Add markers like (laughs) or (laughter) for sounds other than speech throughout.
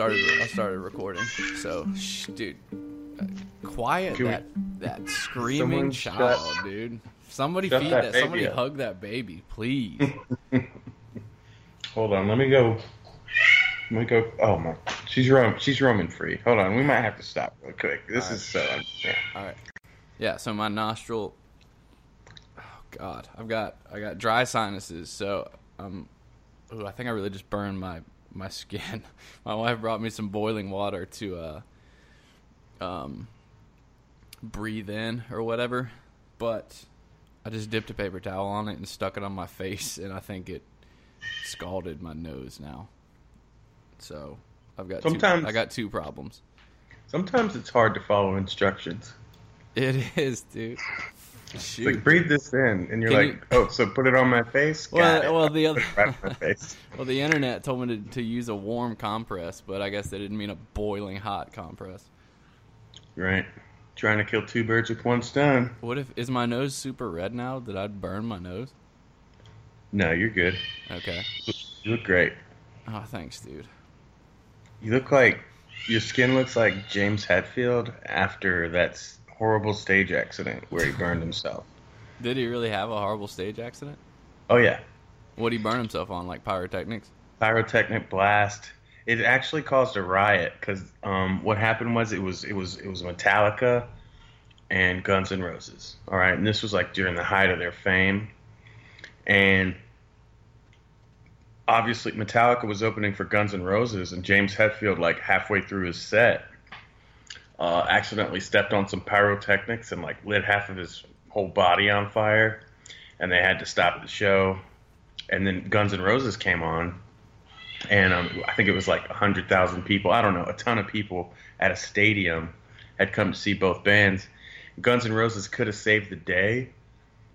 started. I started recording. So, shh, dude, uh, quiet Can we- that that (laughs) screaming child, shut- dude. Somebody feed that that. somebody up. hug that baby, please. (laughs) Hold on, let me go. Let me go. Oh my, she's roam. She's roaming free. Hold on, we might have to stop real quick. This All is so. Yeah. All right. Yeah. So my nostril. Oh God, I've got I got dry sinuses. So um, ooh, I think I really just burned my my (laughs) skin. my wife brought me some boiling water to uh um breathe in or whatever, but I just dipped a paper towel on it and stuck it on my face, and I think it scalded my nose now. So I've got Sometimes- two, I got two problems. Sometimes it's hard to follow instructions. It (laughs) is, dude. Shoot. like breathe this in, and you're Can like, oh, so put it on my face. Well, well, the other, right my (laughs) face. well, the internet told me to, to use a warm compress, but I guess they didn't mean a boiling hot compress. Right. Trying to kill two birds with one stone. What if is my nose super red now? Did I burn my nose? No, you're good. Okay. You look great. Oh, thanks, dude. You look like your skin looks like James Hetfield after that s- horrible stage accident where he burned himself. (laughs) Did he really have a horrible stage accident? Oh yeah, What would he burn himself on, like pyrotechnics? pyrotechnic blast. It actually caused a riot because um, what happened was it was it was it was Metallica and Guns N' Roses. All right, and this was like during the height of their fame, and obviously Metallica was opening for Guns N' Roses, and James Hetfield like halfway through his set uh, accidentally stepped on some pyrotechnics and like lit half of his whole body on fire, and they had to stop the show. And then Guns N' Roses came on, and um, I think it was like hundred thousand people. I don't know, a ton of people at a stadium had come to see both bands. Guns N' Roses could have saved the day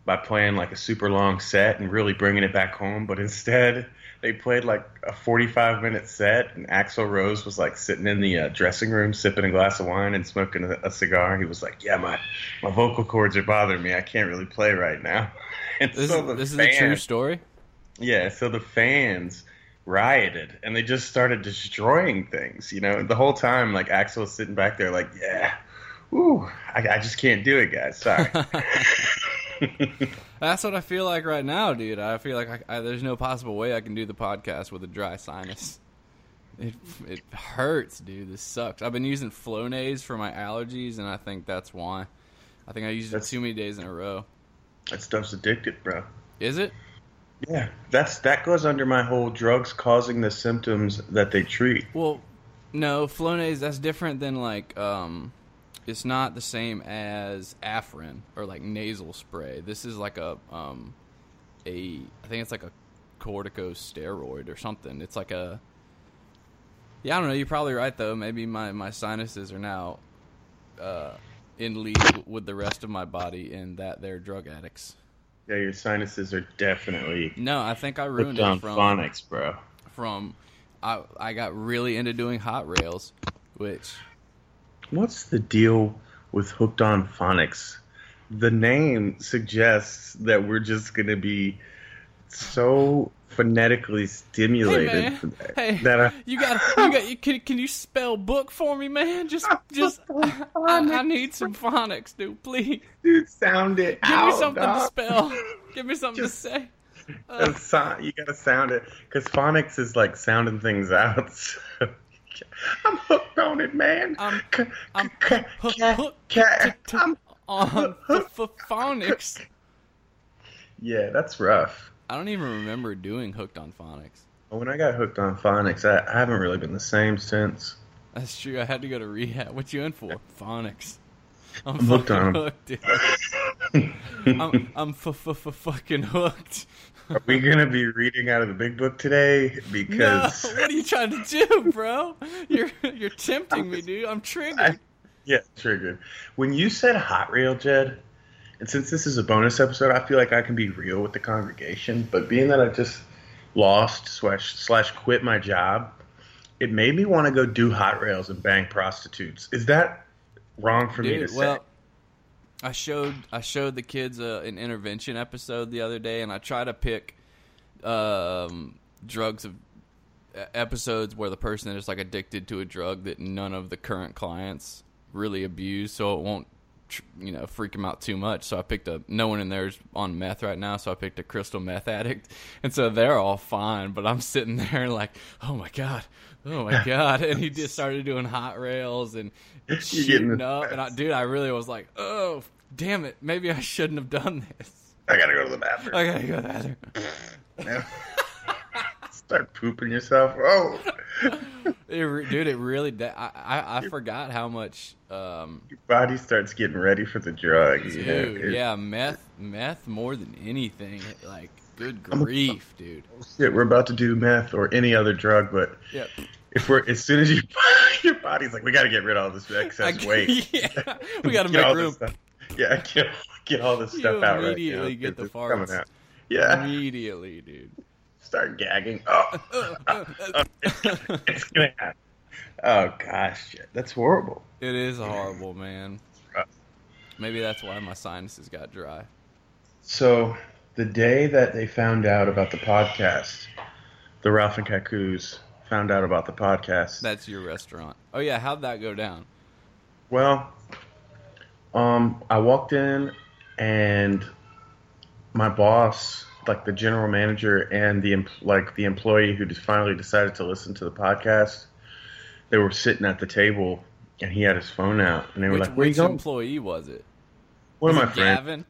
by playing like a super long set and really bringing it back home, but instead they played like a 45 minute set, and Axl Rose was like sitting in the uh, dressing room sipping a glass of wine and smoking a, a cigar. He was like, "Yeah, my my vocal cords are bothering me. I can't really play right now." (laughs) And This, so is, the this is a true story. yeah, so the fans rioted and they just started destroying things, you know. The whole time, like Axl was sitting back there, like, "Yeah, ooh, I, I just can't do it, guys. Sorry." (laughs) (laughs) That's what I feel like right now, dude. I feel like I, I, there's no possible way I can do the podcast with a dry sinus. It it hurts, dude. This sucks. I've been using Flonase for my allergies, and I think that's why. I think I used it too many days in a row. that stuff's addictive, bro. Is it? Yeah, that's that goes under my whole drugs causing the symptoms that they treat. Well, no, Flonase. That's different than like um, it's not the same as Afrin or like nasal spray. This is like a um, a I think it's like a corticosteroid or something. It's like a yeah. I don't know. You're probably right though. Maybe my my sinuses are now uh, in league with the rest of my body in that they're drug addicts. Yeah, your sinuses are definitely No, I think I ruined it from phonics, bro. from I I got really into doing hot rails, which What's the deal with hooked on phonics? The name suggests that we're just going to be so phonetically stimulated Hey man, hey, that I, you got you got you, can can you spell book for me, man? Just (laughs) just (laughs) I, I need some phonics, dude. Please dude sound it give out. (laughs) me something to spell. Give me something Just- to say. Uh, so- you gotta sound it because phonics is like sounding things out. So, I'm hooked on it, man. I'm- I'm ca- hook- ca- hooked ca- to- to- I'm- on phonics. Yeah, that's rough. I don't even remember doing hooked on phonics. When I got hooked on phonics, I, I haven't really been the same since. That's true. I had to go to rehab. What you in for? Phonics. I'm, I'm hooked on hooked, dude. (laughs) (laughs) I'm I'm f- f- f- fucking hooked. Are we gonna be reading out of the big book today? No, Because what are you trying to do, bro? You're you're tempting me, dude. I'm triggered. I- yeah, triggered. When you said hot rail, Jed, and since this is a bonus episode, I feel like I can be real with the congregation. But being that I just lost slash slash quit my job, it made me want to go do hot rails and bang prostitutes. Is that wrong for me to Dude, say? I showed I showed the kids uh, an intervention episode the other day, and I try to pick um, drugs of episodes where the person is like addicted to a drug that none of the current clients really abuse, so it won't you know freak them out too much. So I picked a no one in there's on meth right now, so I picked a crystal meth addict, (laughs) and so they're all fine. But I'm sitting (laughs) there like, oh my god, oh my (laughs) god, and he just started doing hot rails and shooting up, and I, dude, I really was like, oh damn it, maybe I shouldn't have done this. I gotta go to the bathroom. I gotta go to the bathroom. Start pooping yourself. Oh, (laughs) It, dude, it really. I, I I forgot how much. Um, your body starts getting ready for the drug. you know? dude, yeah, meth, meth more than anything. Like, good a- grief, dude. Shit, we're about to do meth or any other drug, but Yep. if we're as soon as you (laughs) your body's like, we got to get rid of all this excess I- weight. (laughs) yeah, we got to Get all make this room. Yeah, get, get all this You stuff out right immediately now, get the coming farts. out. Yeah, Immediately, dude. Start gagging. Oh, (laughs) it's gonna happen. Oh gosh, shit. that's horrible. It is horrible, man. Maybe that's why my sinuses got dry. So the day that they found out about the podcast, the Ralph and Kacoo's found out about the podcast. That's your restaurant. Oh yeah, how'd that go down? Well, um, I walked in and my boss, like the general manager and the like the employee who just finally decided to listen to the podcast, they were sitting at the table and he had his phone out and they were Which, like, "Where you which going?" employee was it? One of my friends. Gavin.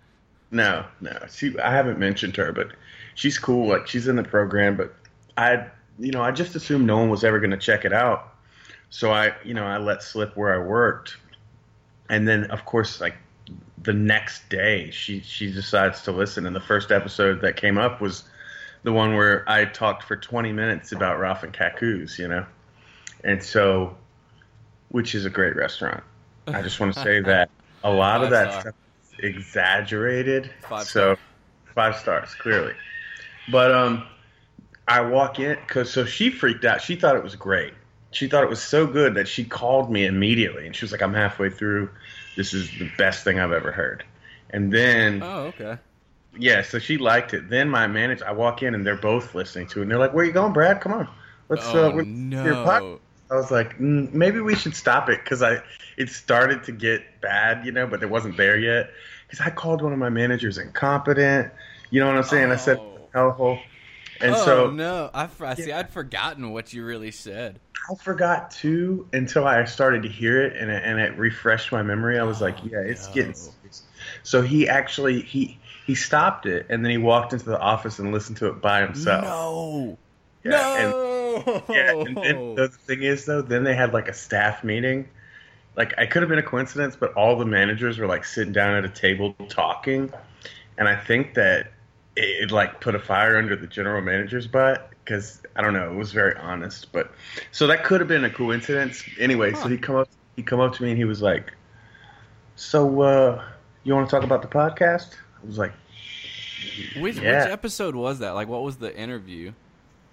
No, no. She I haven't mentioned her, but she's cool. Like she's in the program, but I you know, I just assumed no one was ever gonna check it out. So I you know, I let slip where I worked. And then of course like the next day she she decides to listen and the first episode that came up was the one where I talked for 20 minutes about Ralph and Kacoo's, you know. And so which is a great restaurant. I just want to say (laughs) that a lot of that star. stuff is exaggerated. Five so five stars clearly. But um I walk in cuz so she freaked out. She thought it was great. She thought it was so good that she called me immediately and she was like I'm halfway through. This is the best thing I've ever heard. And then Oh, okay. yeah, so she liked it. Then my manager I walk in and they're both listening to it and they're like, "Where you going, Brad? Come on." Let's oh uh we're- your no. I was like, mm, maybe we should stop it because I it started to get bad, you know, but it wasn't there yet. Because I called one of my managers incompetent. You know what I'm saying? I said Oh. hellhole, and oh so no! I see. Yeah. I'd forgotten what you really said. I forgot too until I started to hear it and it, and it refreshed my memory. I was like, Oh, yeah, it's no. getting. serious. So he actually he he stopped it and then he walked into the office and listened to it by himself. No. Yeah, and- no. Yeah, and then (laughs) the thing is though, then they had like a staff meeting. Like I could have been a coincidence, but all the managers were like sitting down at a table talking, and I think that it, it like put a fire under the general manager's butt because I don't know, it was very honest. But so that could have been a coincidence. Anyway, Huh. so he come up he come up to me and he was like, "So uh, you want to talk about the podcast?" I was like, which, yeah. which episode was that? Like, what was the interview?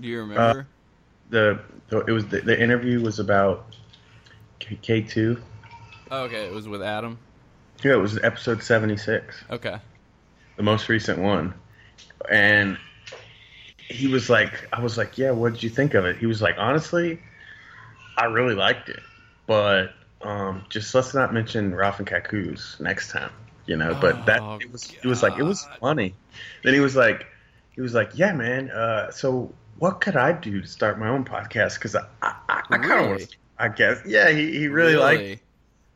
Do you remember? the, the it was the, the interview was about K two. oh, okay, it was with Adam. Yeah, it was episode seventy six. Okay. the most recent one, and he was like, I was like, yeah, what did you think of it? He was like, honestly, I really liked it, but um, just let's not mention Ralph and Kacoo's next time, you know. But that Oh, it was it was like it was funny. Then he was like, he was like, yeah, man. Uh, so what could I do to start my own podcast? Because I I, I, I kind of Really? want. I guess yeah, he, he really liked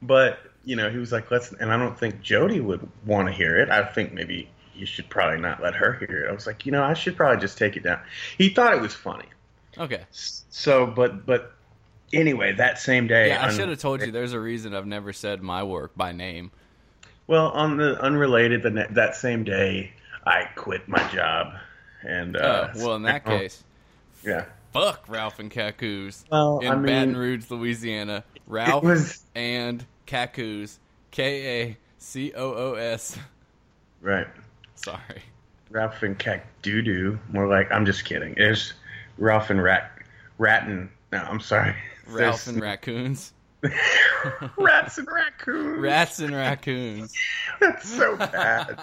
but you know, he was like, "Let's," and I don't think Jody would want to hear it. I think maybe you should probably not let her hear it. I was like, you know, I should probably just take it down. He thought it was funny. Okay. So, but but anyway, that same day, Yeah, I should have told you. There's a reason I've never said my work by name. Well, on the unrelated, the ne- that same day, I quit my job, and uh, oh, well, in that (laughs) oh, case, yeah. fuck Ralph and Kacoo's Well, in I mean, Baton Rouge, Louisiana. Ralph was and Kacoo's, K A C O O S. right. Sorry. Ralph and Cack Doo Doo. More like, I'm just kidding. It's Ralph and Rat Ratton. No, I'm sorry. Ralph There's- and raccoons. (laughs) Rats and raccoons. Rats and raccoons. That's so bad.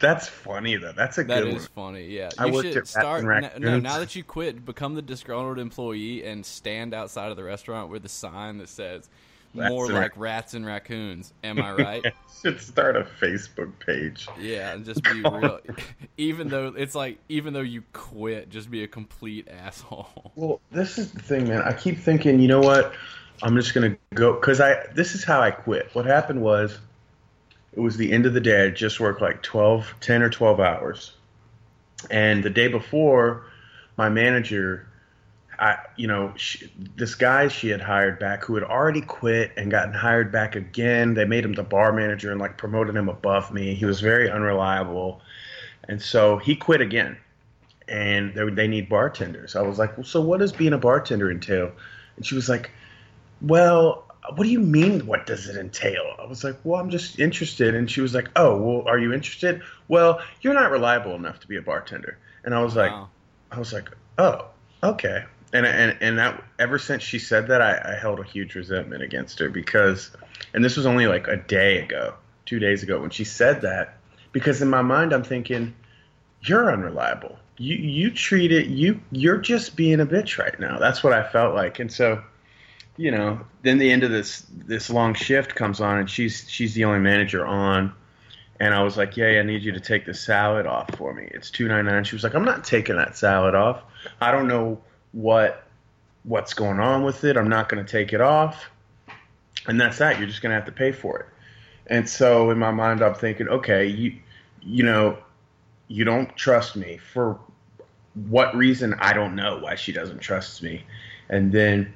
That's funny though. That's a That good is one. funny. Yeah, I you worked should at start. no, now that you quit, become the disgruntled employee and stand outside of the restaurant with a sign that says (laughs) Rats "More like rats and raccoons." Am I right? (laughs) Should start a Facebook page. yeah, and just be real. (laughs) even though it's like, even though you quit, just be a complete asshole. Well, this is the thing, man. I keep thinking, you know what? I'm just gonna go because I. This is how I quit. What happened was, it was the end of the day. I just worked like 12, 10 or 12 hours, and the day before, my manager, I, you know, she, this guy she had hired back who had already quit and gotten hired back again. They made him the bar manager and like promoted him above me. He was very unreliable, and so he quit again and they, they need bartenders. I was like, well, so what does being a bartender entail? And she was like, well, what do you mean? What does it entail? I was like, well, I'm just interested. And she was like, oh, well, are you interested? Well, you're not reliable enough to be a bartender. And I was like, I was like, oh, okay. And and and that ever since she said that, I, I held a huge resentment against her because, and this was only like a day ago, two days ago when she said that, because in my mind I'm thinking, you're unreliable. You you treat it you you're just being a bitch right now. That's what I felt like, and so. You know, then the end of this this long shift comes on, and she's she's the only manager on, and I was like, "Yeah, I need you to take the salad off for me. It's two ninety nine. She was like, "I'm not taking that salad off. I don't know what what's going on with it. I'm not going to take it off." And that's that. You're just going to have to pay for it. And so in my mind, I'm thinking, okay, you you know, you don't trust me for what reason? I don't know why she doesn't trust me. And then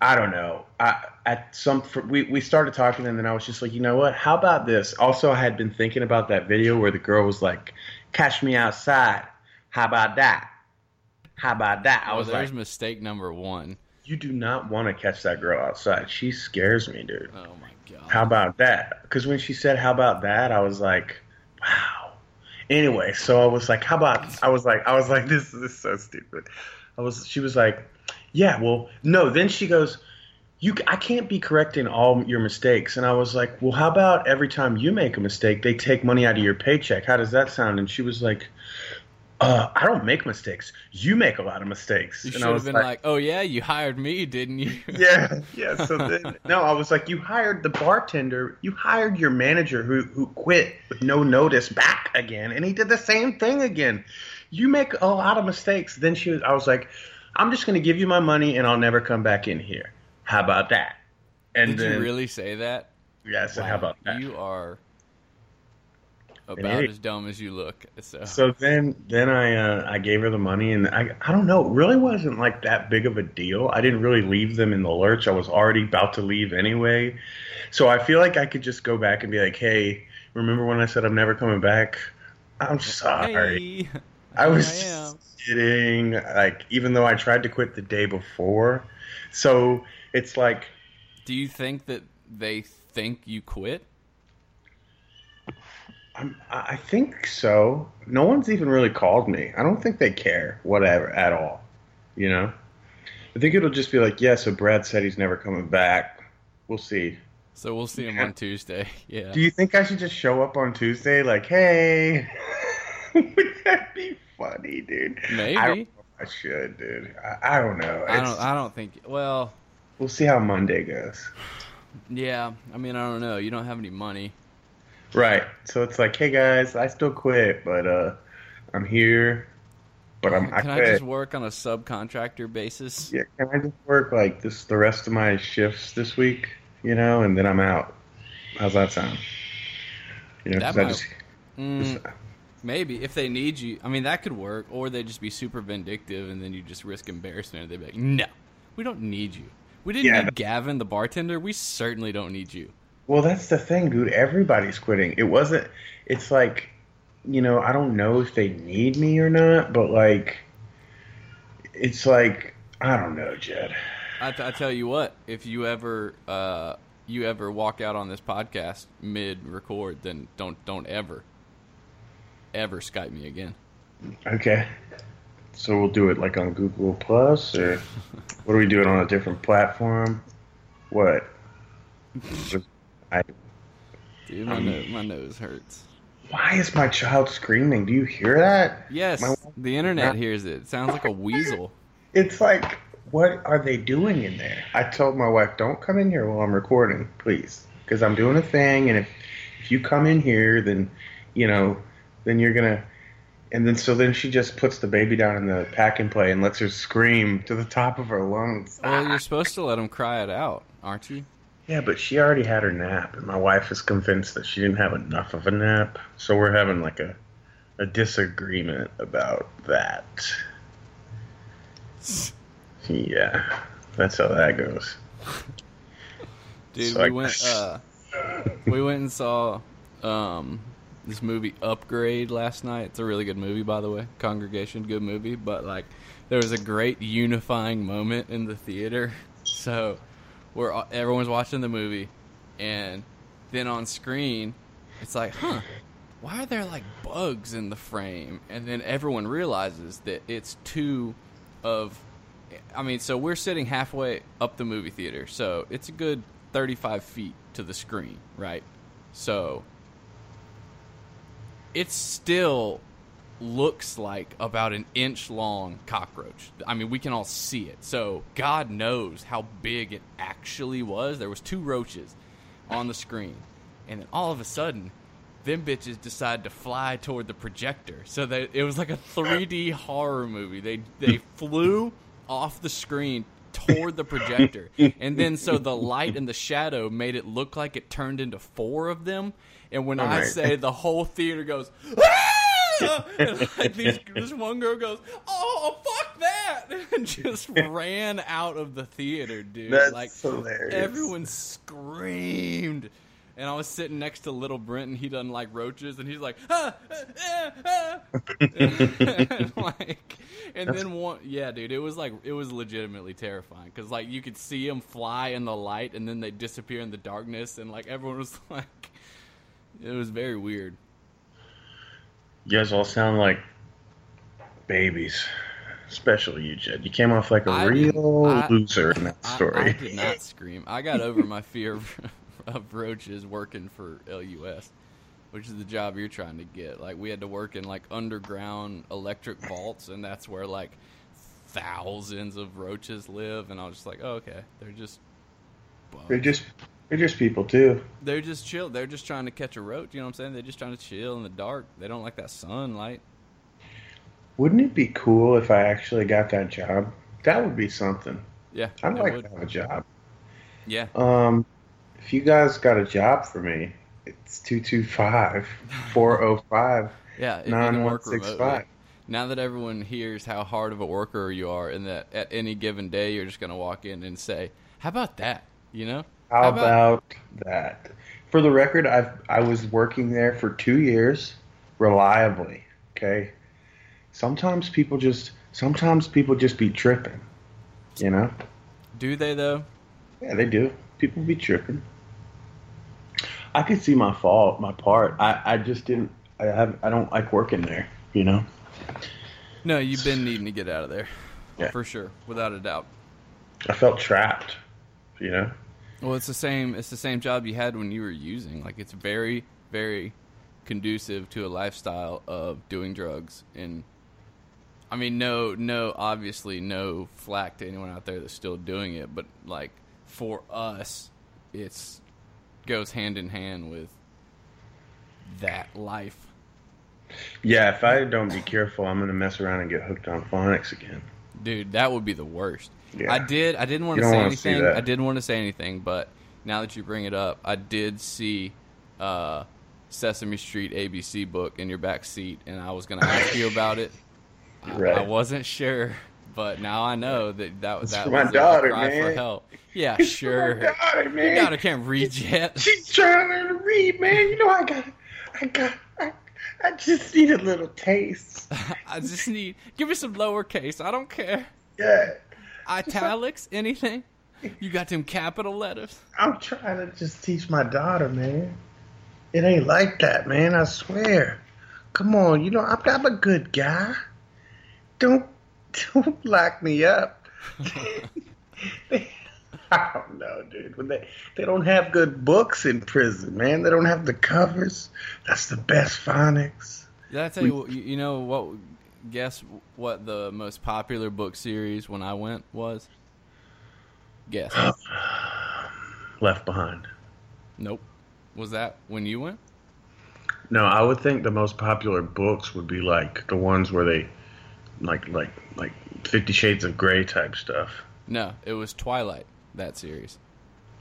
I don't know. I at some we we started talking and then I was just like, you know what? How about this? Also, I had been thinking about that video where the girl was like, "Catch me outside." How about that? How about that? I Well, was there's like, mistake number one. you do not want to catch that girl outside. She scares me, dude. Oh my god. How about that? Because when she said, "How about that?" I was like, "Wow." Anyway, so I was like, "How about?" I was like, "I was like, this, this is so stupid." I was. She was like, "Yeah, well, no." Then she goes, "You, I can't be correcting all your mistakes." And I was like, "Well, how about every time you make a mistake, they take money out of your paycheck? How does that sound?" And she was like. Uh, I don't make mistakes. You make a lot of mistakes. you and should I was have been like, "Oh yeah, you hired me, didn't you?" (laughs) yeah, yeah. So then, no, I was like, you hired the bartender, you hired your manager who who quit with no notice back again, and he did the same thing again. You make a lot of mistakes. Then she was, I was like, I'm just going to give you my money, and I'll never come back in here. How about that? And Did then, you really say that? yeah, I said, how about that? You are about as dumb as you look. So, So then, then I uh, I gave her the money, and I I don't know, it really wasn't like that big of a deal. I didn't really leave them in the lurch. I was already about to leave anyway, so I feel like I could just go back and be like, hey, remember when I said I'm never coming back? I'm sorry. hey, (laughs) I was I just kidding. Like even though I tried to quit the day before, so it's like Do you think that they think you quit? I'm, I think so. No one's even really called me. I don't think they care, whatever, at all. You know? I think it'll just be like, yeah, so Brad said he's never coming back. We'll see. So we'll see him on (laughs) Tuesday. (laughs) Yeah. Do you think I should just show up on Tuesday, like, hey? (laughs) Would that be funny, dude? Maybe. I don't know if I should, dude. I, I don't know. I don't. I don't think. Well, we'll see how Monday goes. (sighs) yeah. I mean, I don't know. You don't have any money. Right. So it's like, hey guys, I still quit, but uh, I'm here. But I'm Can I quit. just work on a subcontractor basis? Yeah, can I just work like this the rest of my shifts this week, you know, and then I'm out. How's that sound? You know, That I might- just, Mm, just- maybe if they need you. I mean, that could work. Or they just be super vindictive, and then you just risk embarrassment. They'd be like, "No, we don't need you. We didn't Yeah, need Gavin, the bartender. We certainly don't need you." Well, that's the thing, dude. Everybody's quitting. It wasn't. It's like, you know, I don't know if they need me or not, but like, it's like I don't know, Jed. I, t- I tell you what, if you ever uh, you ever walk out on this podcast mid record, then don't don't ever ever Skype me again. Okay. So we'll do it like on Google Plus, or what do we do it on a different platform? What? (laughs) Dude, my, Um, nose, my nose hurts. why is my child screaming? Do you hear that? Yes, My- the internet hears it. It sounds like a weasel. It's like, what are they doing in there? I told my wife, don't come in here while I'm recording, please, because I'm doing a thing, and if if you come in here, then you know, then you're gonna. And then so then she just puts the baby down in the pack and play and lets her scream to the top of her lungs. Well, you're supposed to let him cry it out, aren't you? Yeah, but she already had her nap, and my wife is convinced that she didn't have enough of a nap. So we're having like a a disagreement about that. Yeah, that's how that goes. Dude, So I we went. Uh, we went and saw um, this movie Upgrade last night. It's a really good movie, by the way. Congregation, good movie. But like, there was a great unifying moment in the theater. (laughs) So, we're everyone's watching the movie, and then on screen, it's like, huh. Why are there like bugs in the frame? And then everyone realizes that it's two of I mean, so we're sitting halfway up the movie theater, so it's a good 35 feet to the screen, right? So it's still looks like about an inch long cockroach. I mean, we can all see it. So God knows how big it actually was. There was two roaches on the screen, and then all of a sudden, them bitches decide to fly toward the projector. So they, it was like a 3D horror movie. They they (laughs) flew off the screen toward the projector, and then so the light and the shadow made it look like it turned into four of them. And when I say the whole theater goes. (laughs) "Ah!" and like these, this one girl goes, "Oh fuck that!" (laughs) and just ran out of the theater, dude. That's like hilarious. everyone screamed. And I was sitting next to little Brent, and he doesn't like roaches, and he's like, ah, ah, ah, ah." and (laughs) (laughs) like, and then one, yeah, dude, it was like it was legitimately terrifying because like you could see them fly in the light, and then they disappear in the darkness, and like everyone was like, it was very weird. You guys all sound like babies, especially you, Jed. You came off like a I real I- loser in that I- I, story. did not scream. I got over my fear of, (laughs) of roaches working for LUS, which is the job you're trying to get. Like we had to work in like underground electric vaults, and that's where like thousands of roaches live. And I was just like, oh, okay, they're just bugs. They're just they're just people too. they're just chill. They're just trying to catch a roach. You know what I'm saying? They're just trying to chill in the dark. They don't like that sunlight. Wouldn't it be cool if I actually got that job? That would be something. Yeah, I'd like would. to have a job. Yeah, Um, if you guys got a job for me, it's 225 (laughs) 405 yeah. if you can work 9165. now that everyone hears how hard of a worker you are and that at any given day you're just going to walk in and say how about that you know How about that? For the record, I've I was working there for two years, reliably. Okay. Sometimes people just sometimes people just be tripping. You know? do they though Yeah, they do. People be tripping. I could see my fault, my part. I, I just didn't. I have. I don't like working there. You know. no you've been needing to get out of there Yeah. for sure without a doubt I felt trapped. You know. Well it's the same it's the same job you had when you were using like it's very very conducive to a lifestyle of doing drugs and I mean no no obviously no flack to anyone out there that's still doing it but like for us it's goes hand in hand with that life Yeah. If I don't be careful, I'm gonna mess around and get hooked on phonics again. Dude, that would be the worst. Yeah. I did. I didn't want to say anything. I didn't want to say anything, but now that you bring it up, I did see uh, Sesame Street ABC book in your back seat, and I was going to ask you about it. (laughs) I, Right. I wasn't sure, but now I know that that, for was my daughter, cry for man. help. Yeah, It's for sure. my daughter, Your man. daughter can't read yet. She's trying to to read, man. You know, I got, I got, I, I just need a little taste. (laughs) I just need give me some lowercase. I don't care. Yeah, Italics, anything. You got them capital letters. I'm trying to just teach my daughter, man. It ain't like that, man. I swear. Come on, you know I'm, I'm a good guy. Don't, (laughs) don't lock me up. (laughs) I don't know, dude. When they they don't have good books in prison, man. They don't have the covers. That's the best phonics. Did I tell you? You you know what? Guess what the most popular book series when I went was? Guess. (sighs) Left behind. nope. Was that when you went? No, I would think the most popular books would be like the ones where they, like like like Fifty Shades of Grey type stuff. No, it was Twilight. That series.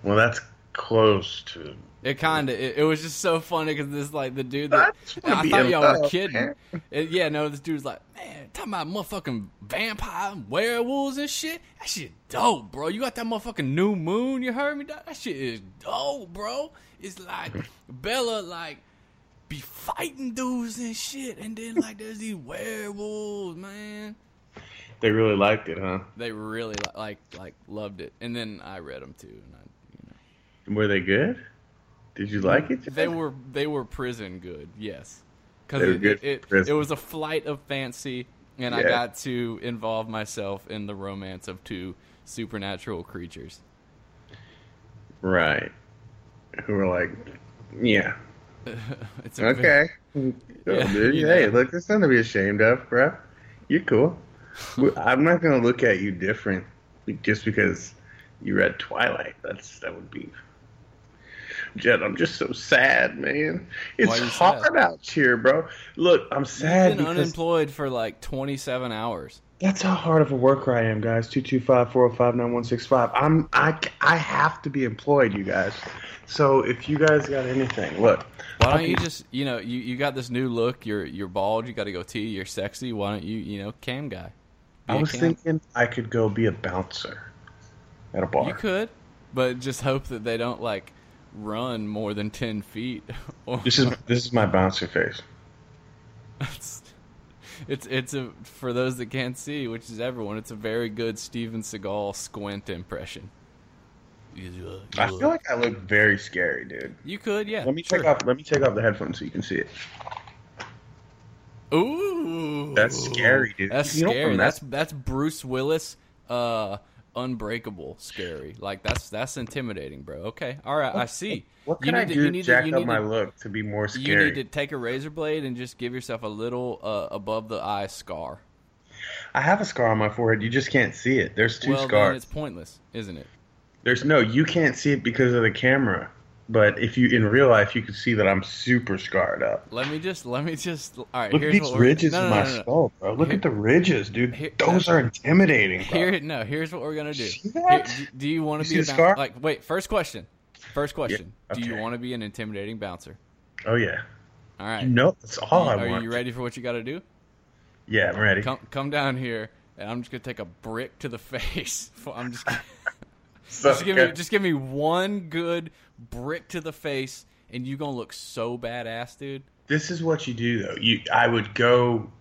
Well, that's close to. It kind of. It, it was just so funny because this like the dude that I thought y'all were kidding. It- yeah, no, this dude's like, man, talking about motherfucking vampire werewolves and shit. That shit dope, bro. You got that motherfucking new moon. You heard me? That, that shit is dope, bro. It's like (laughs) Bella like be fighting dudes and shit, and then like there's these werewolves, man. They really liked it, huh? They really like like loved it, and then I read them too. And I, you know. Were they good? Did you like it? They were they were prison good, yes. Because it, it, it, it was a flight of fancy, and I got to involve myself in the romance of two supernatural creatures. right. Who were like, yeah, (laughs) It's okay, (laughs) Yeah, dude. Hey, know. look, there's nothing to be ashamed of, bro. You're cool. (laughs) I'm not gonna look at you different just because you read Twilight. That's that would be. Jed, I'm just so sad, man. It's hard sad? out here, bro. Look, I'm sad You've been unemployed for like 27 hours. That's how hard of a worker I am, guys. 225-405-9165. I'm I I have to be employed, you guys. So if you guys got anything, look. Why I'll don't you be- just you know you, you got this new look? You're you're bald. You got to go T. You're sexy. Why don't you you know cam guy? Be I was thinking I could go be a bouncer at a bar. you could, but just hope that they don't like run more than 10 feet. (laughs) This is (laughs) this is my bouncer face. it's it's it's a for those that can't see, which is everyone. It's a very good Steven Seagal squint impression. I feel like I look very scary, dude. you could, yeah. Let me sure. take off let me take off the headphones so you can see it. Ooh, That's scary, dude. That's You scary. That's that's Bruce Willis, uh, unbreakable, scary. Like that's that's intimidating, bro. Okay, all right, I see. What You can I need to- do you to need to- jack you up need my to- look to be more scary? You need to take a razor blade and just give yourself a little uh, above the eye scar. I have a scar on my forehead. You just can't see it. There's two well, scars. it's pointless, isn't it? There's no, you can't see it because of the camera. But if you in real life, you could see that I'm super scarred up. Let me just let me just. All right, Look at these ridges no, in no, my no, no, no. skull, bro. Look Here- at the ridges, dude. here- Those are intimidating, bro. Here, no. Here's what we're gonna do. See Here- that? do, do you want to see be a the boun- scar? like? Wait. First question. First question. Do you want to be an intimidating bouncer? oh yeah, All right. you know that's all I Are want. Are you ready for what you got to do? Yeah, I'm ready. Come come down here, and I'm just gonna take a brick to the (laughs) face. I'm just So, just give me just give me one good brick to the face, and you gonna look so badass, dude. this is what you do though. You, I would go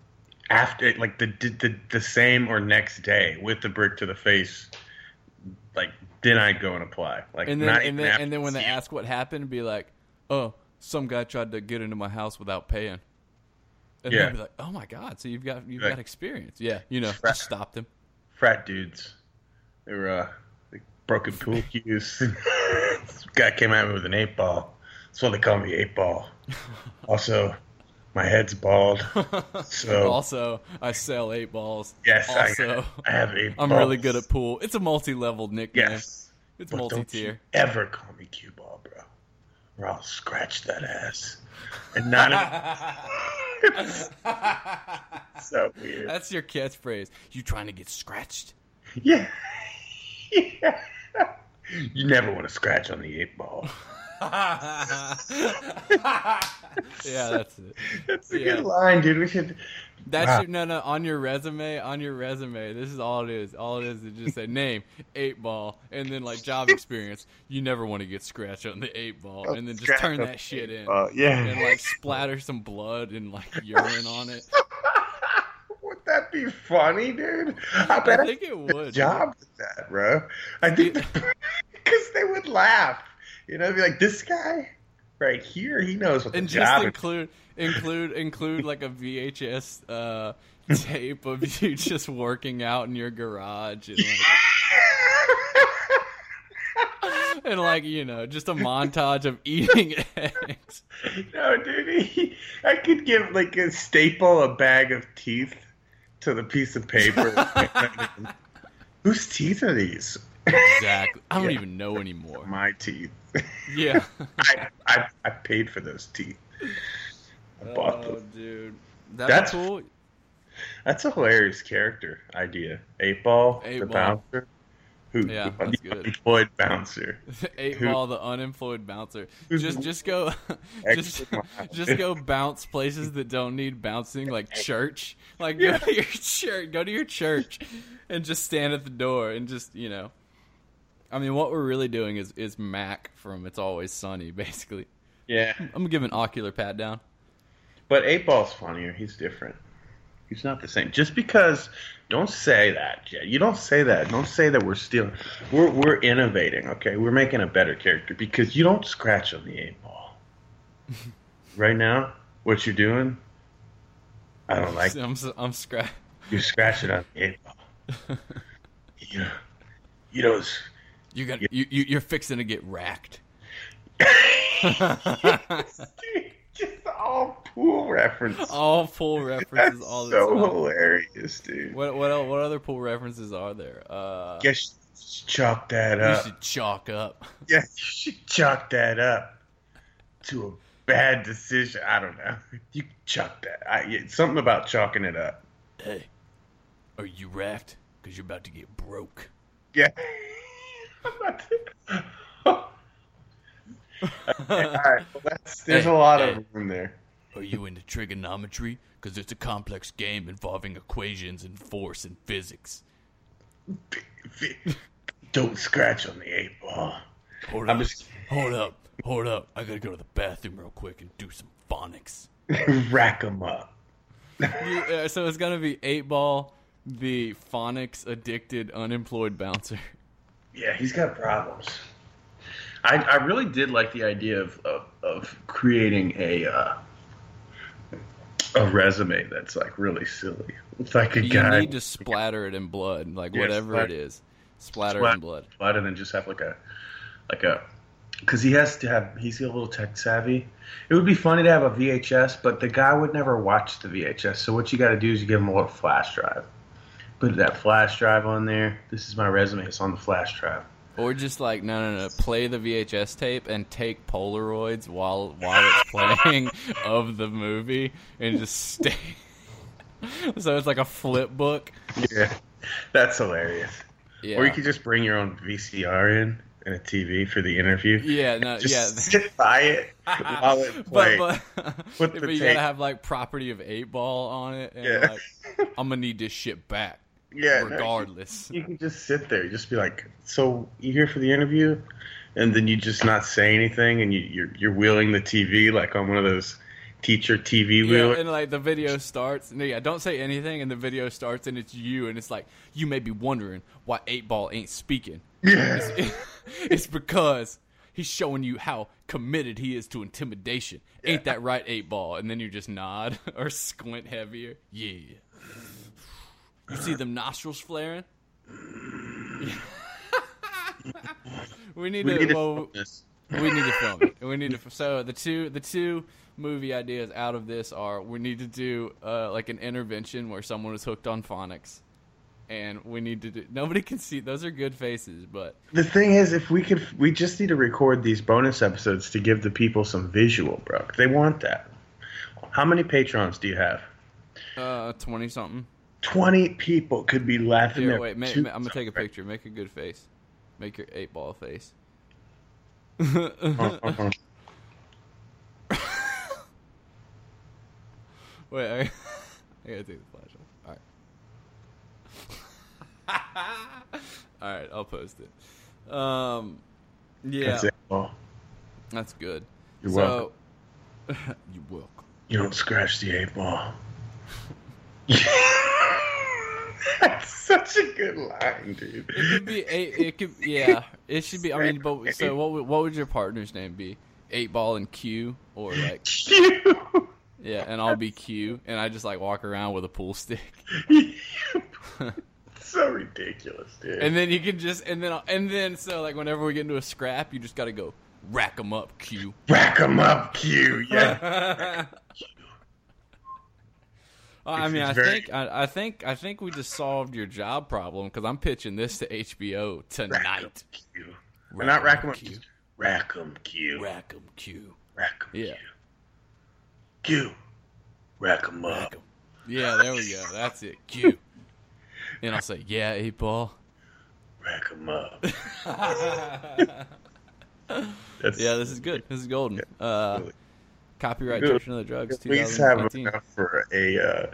after like the the the same or next day with the brick to the face. Like then I'd go and apply. Like And then and then and then when they ask what happened, be like, "Oh, some guy tried to get into my house without paying." And Yeah. they'd be like, "Oh my god, so you've got you've Right. got experience." Yeah, you know, Right. just stopped him. frat dudes. They were uh, like broken pool cues. this (laughs) guy came at me with an eight ball. That's why they call me eight ball. (laughs) Also, my head's bald. So (laughs) also, I sell eight balls. yes, Also, I, I have eight. I'm balls. really good at pool. It's a multi-level nickname. Yes, It's but don't you multi-tier. ever call me cue ball, bro, or I'll scratch that ass. And not. it's so weird. That's your catchphrase. You trying to get scratched? Yeah. yeah. You never want to scratch on the eight ball. (laughs) (laughs) yeah, that's it. That's a Yeah. good line, dude. We should. That's Wow. your, no, no. On your resume, on your resume, this is all it is. All it is is just say name, eight ball, and then like job (laughs) experience. You never want to get scratched on the eight ball, and then just turn that shit in, Uh, yeah. and like splatter some blood and like urine on it. Be funny, dude? I bet I think it would. job with that, bro. I think because (laughs) they would laugh. You know, be like, this guy right here, he knows what the and job just is. include include include like a VHS uh, (laughs) tape of you just working out in your garage and like, (laughs) and like you know, just a montage of eating eggs. No, dude, he, I could give like a staple a bag of teeth to the piece of paper. (laughs) Whose teeth are these? Exactly. I don't Yeah. even know anymore. My teeth. Yeah. (laughs) I, I I paid for those teeth. I bought Oh, them. dude, that's That's- cool. That's a hilarious character idea. Eight ball, Eight the Ball. bouncer, who Yeah, the that's good. unemployed bouncer. (laughs) Eight Who- ball, the unemployed bouncer. Just, just go, (laughs) just, just go bounce places that don't need bouncing, like church. Like go to your (laughs) church, go to your church, and just stand at the door and just you know. I mean, what we're really doing is is Mac from It's Always Sunny, basically. Yeah, I'm gonna give an ocular pat down. but eight ball's funnier. He's different. He's not the same. Just because, don't say that. You don't say that. Don't say that we're stealing. We're we're innovating. Okay, we're making a better character because you don't scratch on the eight ball. (laughs) right now, what you're doing, I don't like. I'm I'm scratch. You scratch it on the eight ball. (laughs) you know, you know. You got you, you you're fixing to get racked. (laughs) all pool references. all pool (laughs) references That's all the so time. hilarious, dude. What what what other pool references are there? Uh, Guess you chalk that you up. should chalk up. (laughs) Yeah, you should chalk that up to a bad decision. I don't know. You chalk that. I, something about chalking it up. Hey, are you racked? Because you're about to get broke. Yeah. (laughs) I'm about to- Okay, all right. Well, that's, (laughs) there's Hey, a lot hey. of room there. Are you into trigonometry? Because it's a complex game involving equations and force and physics. (laughs) Don't scratch on the eight ball. Hold I'm up, just hold up, hold up. I gotta go to the bathroom real quick and do some phonics. (laughs) rack them up. You- uh, so it's gonna be eight ball, the phonics addicted unemployed bouncer. Yeah, he's got problems. I, I really did like the idea of of, of creating a uh, a resume that's like really silly. It's like a You guy need to splatter it in blood, like Yeah, whatever splat- it is. Splatter it splat- in blood. splat and then just have like a like a because he has to have he's a little tech savvy. It would be funny to have a VHS, but the guy would never watch the VHS. So what you got to do is you give him a little flash drive. Put that flash drive on there. This is my resume. It's on the flash drive. Or just like no no no, play the VHS tape and take Polaroids while while it's playing (laughs) of the movie and just stay. (laughs) so it's like a flip book. Yeah, that's hilarious. Yeah. Or you could just bring your own VCR in and a TV for the interview. yeah, (laughs) no, Just yeah. sit by it while it But plays. but, Put but you tape- gotta have like property of eight ball on it, and Yeah. like I'm gonna need this shit back yeah, no, regardless. (laughs) you can just sit there. Just be like, "So you here for the interview?" And then you just not say anything, and you, you're you're wheeling the TV like on one of those teacher TV Yeah, wheelers. and like the video starts, and yeah, don't say anything, and the video starts, and it's you, and it's like you may be wondering why Eight Ball ain't speaking. Yeah. (laughs) it's because he's showing you how committed he is to intimidation. Ain't that right, Eight Ball? And then you just nod (laughs) or squint heavier. Yeah. You see them nostrils flaring? (laughs) we need We to. need to well, film this. we need to film it. We need to. So the two the two movie ideas out of this are we need to do uh, like an intervention where someone is hooked on phonics, and we need to do. Nobody can see those are good faces, but The thing is, if we could, we just need to record these bonus episodes to give the people some visual, bro. They want that. How many patrons do you have? uh, twenty something. Twenty people could be laughing. Here, wait. Ma- ma- I'm gonna take a picture. Make a good face. Make your eight ball face. Uh, (laughs) uh-uh. Wait, I, (laughs) I gotta take the flash off. All right. (laughs) All right, I'll post it. Um, yeah, That's it. That's good. You're so, you're welcome. you don't scratch the eight ball. (laughs) That's such a good line, dude. It could be eight. It could, yeah. It should be. I mean, but so what? Would, what would your partner's name be? Eight ball and Cue, or like (laughs) Cue. yeah, and I'll be Cue, and I just like walk around with a pool stick. (laughs) so ridiculous, dude. And then you can just and then and then so like whenever we get into a scrap, you just got to go rack them up, Cue. Rack 'em up, Cue. Yeah. I mean, I very- think I, I think I think we just solved your job problem because I'm pitching this to HBO tonight. Cue. We're not rack 'em up. Cue. Rack 'em, Cue. Rack 'em, Cue. Rack 'em, Yeah. Cue. Cue. Rack 'em up. Rack. Yeah, there we go. That's it. Cue. And I'll say, yeah, eight ball. Rack 'em up. (laughs) That's, Yeah, this is good. This is golden. Uh, Really. Copyright. Children of the Drugs, At least have 2019. enough for a uh,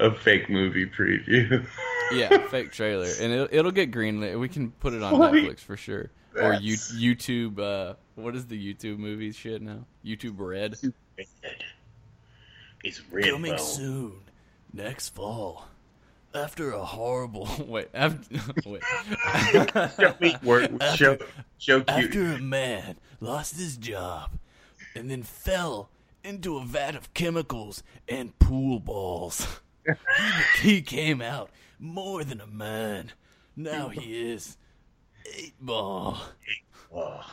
a fake movie preview. (laughs) Yeah, fake trailer, and it'll, it'll get greenlit. We can put it on? Netflix for sure, or you, YouTube. Uh, what is the YouTube movie shit now? YouTube Red. It's red Coming bone. soon, next fall. After a horrible (laughs) wait, after, (laughs) wait. Show me work. Show, show cute. After a man lost his job and then fell into a vat of chemicals and pool balls, he, (laughs) he came out more than a man. Now he is eight ball. Oh,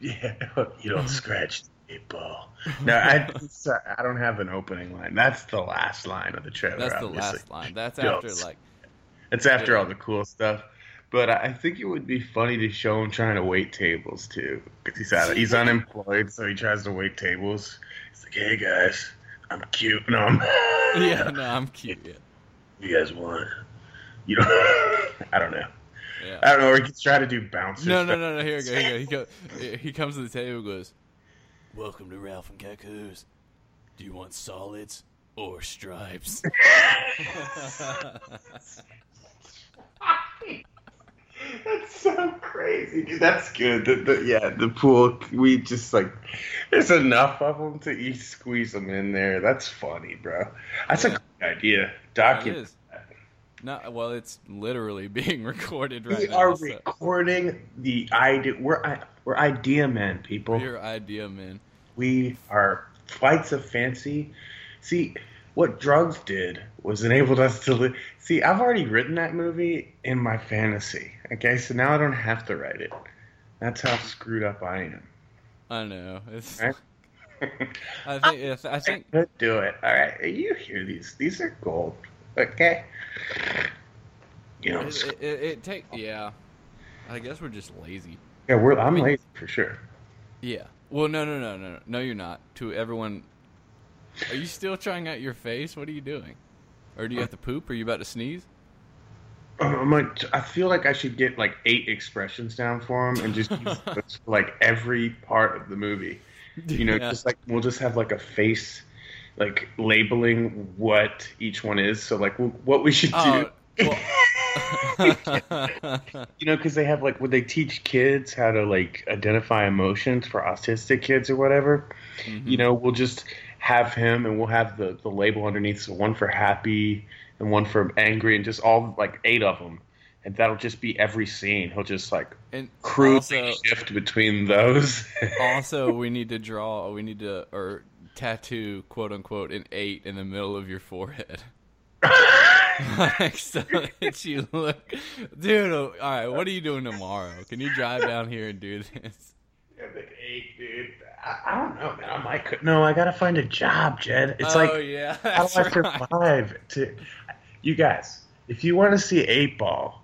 yeah, (laughs) you don't scratch the eight ball. No, I, sorry, uh, I don't have an opening line. That's the last line of the trailer. That's the obviously. last line. That's after like It's after all the cool stuff. But I think it would be funny to show him trying to wait tables too, because he's out, he's unemployed, so he tries to wait tables. He's like, "Hey guys, I'm cute. No, I'm (laughs) yeah. (laughs) No, I'm cute. Yeah. you guys want? You know, (laughs) I don't know. yeah. I don't know. Or he could try to do bouncers. No, no, no, no. Here we go. Here we go. He, go, he comes to the table and goes, Welcome to Ralph and Kacoo's. Do you want solids or stripes? That's so crazy, dude. That's good. The, the, yeah, the pool. We just like there's enough of them to each squeeze them in there. That's funny, bro. That's Yeah. a good idea. It Document. is. No, well, it's literally (laughs) being recorded right We now. are so recording the idea. We're we're idea men, people. your idea, man. We are flights of fancy. See, what drugs did was enabled us to live. See, I've already written that movie in my fantasy. Okay, so now I don't have to write it. That's how screwed up I am. I know. It's. Right? (laughs) I think. it's- I think. Let's (laughs) do it. All right, you hear these? These are gold. Okay. You know, It, it, it, it take. Yeah. I guess we're just lazy. yeah, we're. I'm mean- lazy for sure. Yeah. Well, no, no, no, no. No, you're not. To everyone. Are you still trying out your face? What are you doing? Or do you have to poop? Are you about to sneeze? I'm like, I feel like I should get like eight expressions down for him and just use (laughs) like every part of the movie. You know, Yeah. just like we'll just have like a face, like labeling what each one is. So like what we should Oh, do. well- (laughs) you know, because they have like would they teach kids how to like identify emotions for autistic kids or whatever. Mhm. You know, we'll just have him and we'll have the the label underneath, so one for happy and one for angry, and just all like eight of them. And that'll just be every scene. He'll just like and crudely also, shift between those. (laughs) also, we need to draw. We need to or tattoo quote unquote an eight in the middle of your forehead. (laughs) like so that you look, dude. All right, what are you doing tomorrow? Can you drive down here and do this? Yeah, like eight, dude. I, I don't know, man. I might. Could, no, I gotta find a job, Jed. It's oh like yeah, how do I right. survive? To you guys, if you want to see Eight Ball,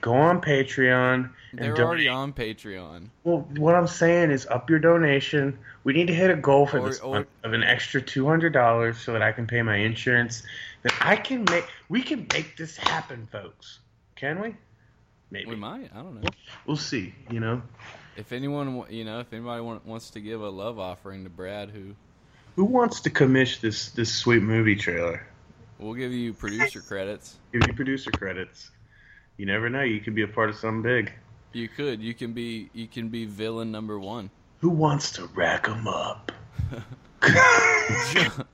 go on Patreon. and They're donate. already on Patreon. Well, what I'm saying is up your donation. We need to hit a goal for Or- this or- month of an extra two hundred dollars so that I can pay my insurance. That I can make. We can make this happen, folks. Can we? Maybe We might. I don't know. we'll see. You know, If anyone, you know, if anybody wants to give a love offering to Brad, who who wants to commish this this sweet movie trailer? we'll give you producer credits. Give you producer credits. You never know. You could be a part of something big. You could. You can be. You can be villain number one. Who wants to rack 'em up? (laughs)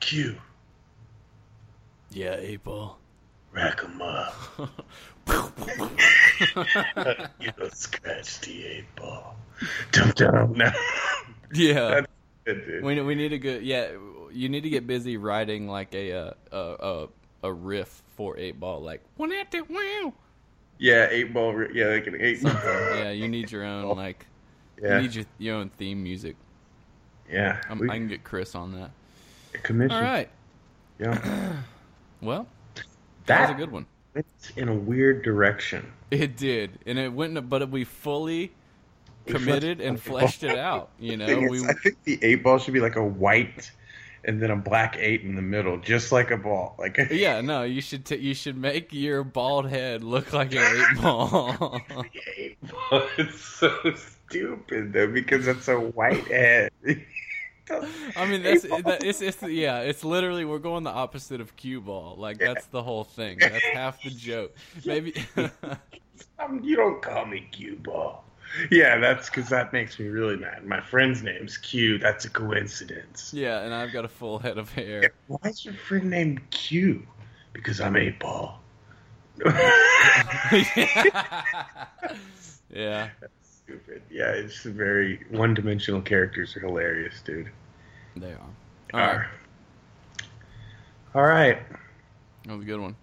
Cue, yeah, eight ball. rack 'em up. (laughs) (laughs) you don't scratch the eight ball. Dum dum. No. yeah. That's good. We we need a good. Yeah, you need to get busy writing like a uh, a, a a riff for eight ball, like one at the wow. Yeah, eight ball. Yeah, like an eight. Yeah, you need your own (laughs) like Yeah, you need your, your own theme music. yeah. I'm, we- I can get Chris on that. commission. All right. Yeah, (clears throat) Well, that was a good one. Went in a weird direction. It did, and it went, but we fully committed and fleshed it out. You know, we is, I think the eight ball should be like a white, and then a black eight in the middle, just like a ball. Like a, yeah, no, you should t- you should make your bald head look like an eight ball. (laughs) eight ball. It's so stupid though because it's a white head. (laughs) I mean, that's that, it's it's yeah, it's literally we're going the opposite of cue ball. Like that's the whole thing. (laughs) That's half the joke. Maybe (laughs) Um, you don't call me cue ball. Yeah, that's because that makes me really mad. My friend's name's Cue. That's a coincidence. yeah, and I've got a full head of hair. Why is your friend named Cue? Because I'm eight ball. (laughs) yeah, Stupid. Yeah, it's very one-dimensional characters are hilarious, dude. They are. All right, All right. that was a good one.